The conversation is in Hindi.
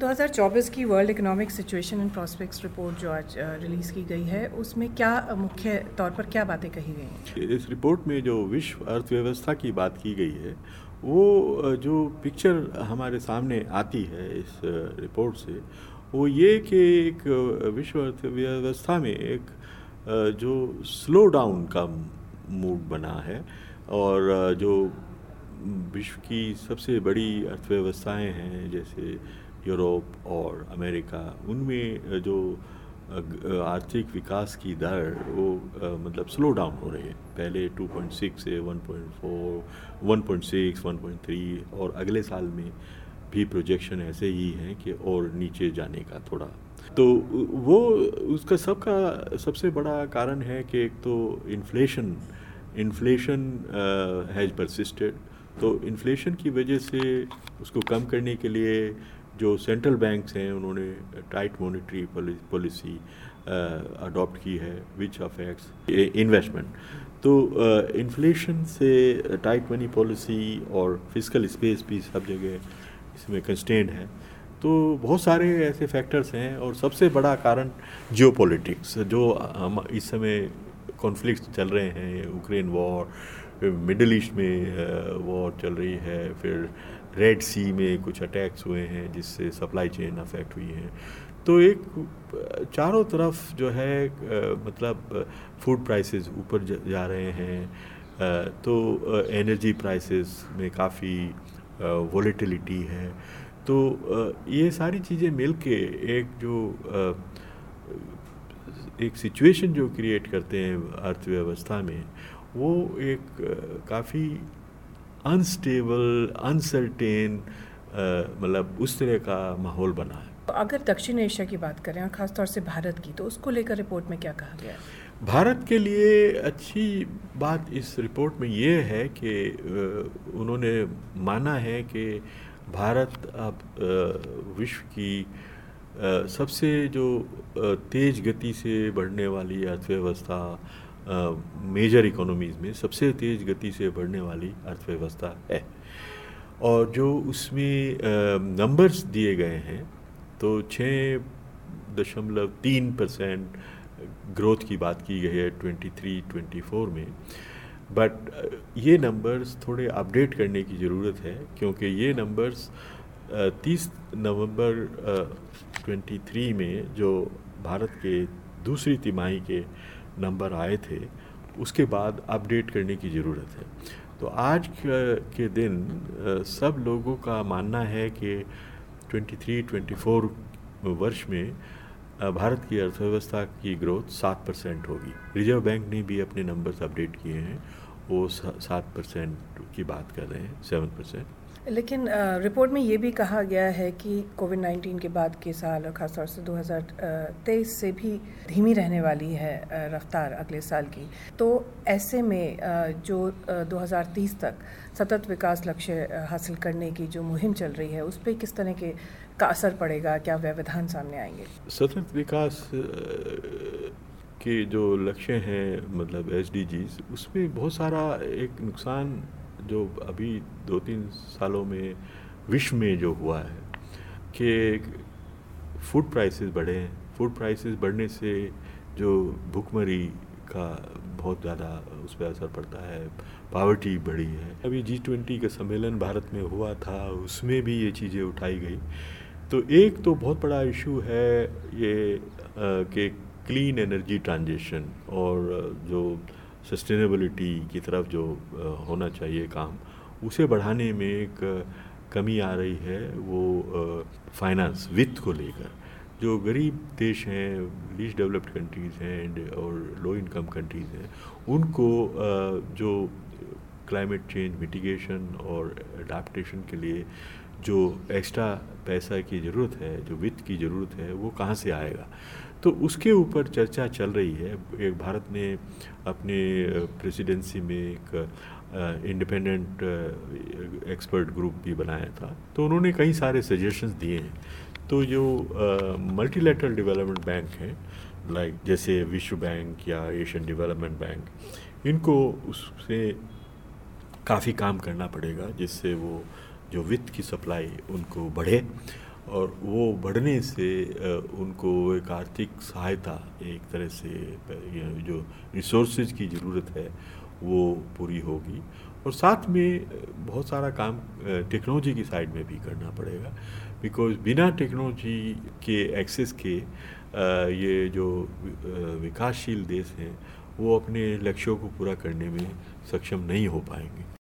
2024 की world economic situation and prospects report जो आज रिलीज़ की गई है, उसमें क्या मुख्य तौर पर क्या बातें कही गई हैं? इस रिपोर्ट में जो विश्व अर्थव्यवस्था की बात की गई है, वो जो पिक्चर हमारे सामने आती है इस रिपोर्ट से, वो ये कि एक विश्व अर्थव्यवस्था में एक जो स्लो डाउन का मूड बना है और जो विश्व की सबसे बड़ी अर्थव्यवस्थाएँ हैं, जैसे यूरोप और अमेरिका, उनमें जो आर्थिक विकास की दर, वो मतलब स्लो डाउन हो रही है। पहले 2.6 से 1.4 1.6 1.3 और अगले साल में भी प्रोजेक्शन ऐसे ही हैं कि और नीचे जाने का थोड़ा। तो वो, उसका सबका, सबसे बड़ा कारण है कि एक तो इन्फ्लेशन इन्फ्लेशन हैज़ परसिस्टेड तो इन्फ्लेशन की वजह से उसको कम करने के लिए जो सेंट्रल बैंक्स हैं उन्होंने टाइट मॉनिटरी पॉलिसी अडॉप्ट की है विच अफेक्ट्स इन्वेस्टमेंट तो इन्फ्लेशन uh, से टाइट मनी पॉलिसी और फ़िज़िकल स्पेस भी सब जगह इसमें कंस्टेंट है। तो बहुत सारे ऐसे फैक्टर्स हैं और सबसे बड़ा कारण जियो जो हम इस समय कॉन्फ्लिक्ट चल रहे हैं यूक्रेन वॉर मिडल ईस्ट में वॉर uh, चल रही है फिर रेड सी में कुछ अटैक्स हुए हैं जिससे सप्लाई चेन अफेक्ट हुई है। तो एक, चारों तरफ़ जो है मतलब फ़ूड प्राइसेस ऊपर जा रहे हैं। तो एनर्जी प्राइसेस में काफ़ी वॉलेटिलिटी है। तो ये सारी चीज़ें मिल के एक जो एक सिचुएशन जो क्रिएट करते हैं अर्थव्यवस्था में, वो एक काफ़ी अनस्टेबल अनसर्टेन मतलब उस तरह का माहौल बना है। तो अगर दक्षिण एशिया की बात करें और ख़ासतौर से भारत की तो उसको लेकर रिपोर्ट में क्या कहा गया भारत के लिए अच्छी बात इस रिपोर्ट में ये है कि उन्होंने माना है कि भारत अब विश्व की सबसे जो तेज़ गति से बढ़ने वाली अर्थव्यवस्था मेजर इकोनॉमीज़ में सबसे तेज़ गति से बढ़ने वाली अर्थव्यवस्था है। और जो उसमें नंबर्स दिए गए हैं तो छः दशमलव तीन परसेंट ग्रोथ की बात की गई है ट्वेंटी थ्री ट्वेंटी फोर में बट ये नंबर्स थोड़े अपडेट करने की ज़रूरत है, क्योंकि ये नंबर्स तीस नवंबर ट्वेंटी थ्री में जो भारत के दूसरी तिमाही के नंबर आए थे, उसके बाद अपडेट करने की ज़रूरत है। तो आज के दिन सब लोगों का मानना है कि 23-24 वर्ष में भारत की अर्थव्यवस्था की ग्रोथ सात परसेंट होगी। रिज़र्व बैंक ने भी अपने नंबर्स अपडेट किए हैं, वो सात परसेंट की बात कर रहे हैं सेवन परसेंट लेकिन रिपोर्ट में ये भी कहा गया है कि कोविड 19 के बाद के साल और ख़ासतौर से 2023 से भी धीमी रहने वाली है रफ्तार अगले साल की। तो ऐसे में जो 2030 तक सतत विकास लक्ष्य हासिल करने की जो मुहिम चल रही है, उस पर किस तरह के का असर पड़ेगा? क्या व्यवधान सामने आएँगे? सतत विकास के जो लक्ष्य हैं मतलब एस उसमें बहुत सारा एक नुकसान जो अभी दो तीन सालों में विश्व में जो हुआ है, कि फ़ूड प्राइसेस बढ़े हैं। फ़ूड प्राइसेस बढ़ने से जो भूखमरी का बहुत ज़्यादा उस पर असर पड़ता है पावर्टी बढ़ी है। अभी जी ट्वेंटी का सम्मेलन भारत में हुआ था, उसमें भी ये चीज़ें उठाई गई। तो एक तो बहुत बड़ा इशू है ये कि क्लीन एनर्जी ट्रांजिशन और जो सस्टेनेबिलिटी की तरफ़ जो होना चाहिए काम, उसे बढ़ाने में एक कमी आ रही है वो फाइनेंस वित्त को लेकर। जो गरीब देश हैं लीस्ट डेवलप्ड कंट्रीज़ हैं एंड और लो इनकम कंट्रीज़ हैं, उनको जो क्लाइमेट चेंज मिटिगेशन और अडाप्टेशन के लिए जो एक्स्ट्रा पैसा की ज़रूरत है, जो वित्त की ज़रूरत है, वो कहाँ से आएगा? तो उसके ऊपर चर्चा चल रही है। एक भारत ने अपने प्रेसिडेंसी में एक इंडिपेंडेंट एक्सपर्ट ग्रुप भी बनाया था। तो उन्होंने कई सारे सजेशंस दिए हैं। तो जो मल्टीलेटरल डेवलपमेंट बैंक हैं लाइक जैसे विश्व बैंक या एशियन डेवलपमेंट बैंक इनको उससे काफ़ी काम करना पड़ेगा, जिससे वो जो वित्त की सप्लाई उनको बढ़े और वो बढ़ने से उनको एक आर्थिक सहायता, एक तरह से जो रिसोर्सेज की ज़रूरत है, वो पूरी होगी। और साथ में बहुत सारा काम टेक्नोलॉजी की साइड में भी करना पड़ेगा। बिकॉज़ बिना टेक्नोलॉजी के एक्सेस के ये जो विकासशील देश हैं, वो अपने लक्ष्यों को पूरा करने में सक्षम नहीं हो पाएँगे।